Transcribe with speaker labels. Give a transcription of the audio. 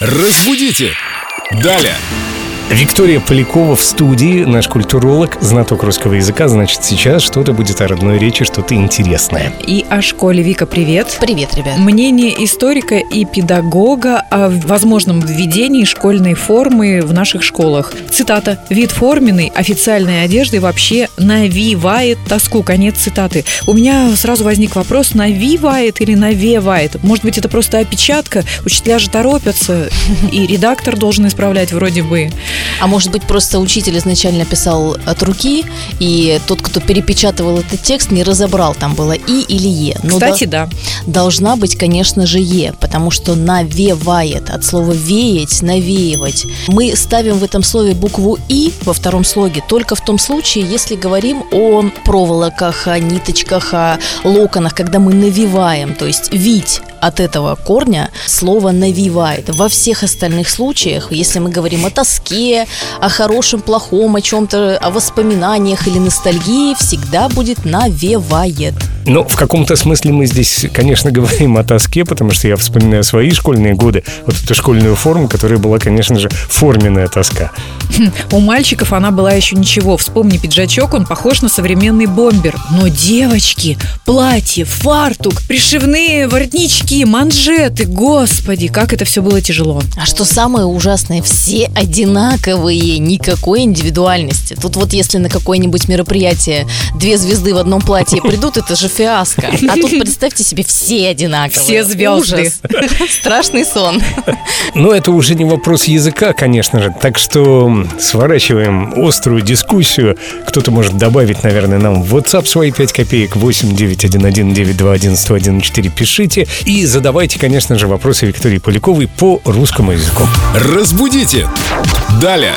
Speaker 1: Разбудите! Далее!
Speaker 2: Виктория Полякова в студии, наш культуролог, знаток русского языка. Значит, сейчас что-то будет о родной речи, что-то интересное.
Speaker 3: И о школе. Вика, привет.
Speaker 4: Привет, ребят.
Speaker 3: Мнение историка и педагога о возможном введении школьной формы в наших школах. Цитата. «Вид форменной официальной одежды вообще навивает тоску». Конец цитаты. У меня сразу возник вопрос, навивает или навевает? Может быть, это просто опечатка? Учителя же торопятся, и редактор должен исправлять вроде бы.
Speaker 4: А может быть, просто учитель изначально писал от руки, и тот, кто перепечатывал этот текст, не разобрал, там было «и» или «е».
Speaker 3: Но Кстати, да.
Speaker 4: Должна быть, конечно же, «е», потому что «навевает» от слова «веять», «навеивать». Мы ставим в этом слове букву «и» во втором слоге только в том случае, если говорим о проволоках, о ниточках, о локонах, когда мы навиваем, то есть «вить» от этого корня слово «навивает». Во всех остальных случаях, если мы говорим о тоске, о хорошем, плохом, о чем-то, о воспоминаниях или ностальгии, всегда будет «навевает».
Speaker 2: Ну, в каком-то смысле мы здесь, конечно, говорим о тоске, потому что я вспоминаю свои школьные годы, вот эту школьную форму, которая была, конечно же, форменная тоска.
Speaker 3: У мальчиков она была еще ничего. Вспомни пиджачок, он похож на современный бомбер. Но девочки, платье, фартук, пришивные воротнички, манжеты, господи, как это все было тяжело.
Speaker 4: А что самое ужасное, все одинаковые, никакой индивидуальности. Тут вот если на какое-нибудь мероприятие две звезды в одном платье придут, это же фиаско. А тут представьте себе, все одинаковые.
Speaker 3: Все звезды.
Speaker 4: Ужас. Страшный сон.
Speaker 2: Но это уже не вопрос языка, конечно же. Так что сворачиваем острую дискуссию. Кто-то может добавить, наверное, нам в WhatsApp свои 5 копеек 8 911 921 1014 пишите. Задавайте, конечно же, вопросы Виктории Поляковой по русскому языку.
Speaker 1: Разбудите! Далее!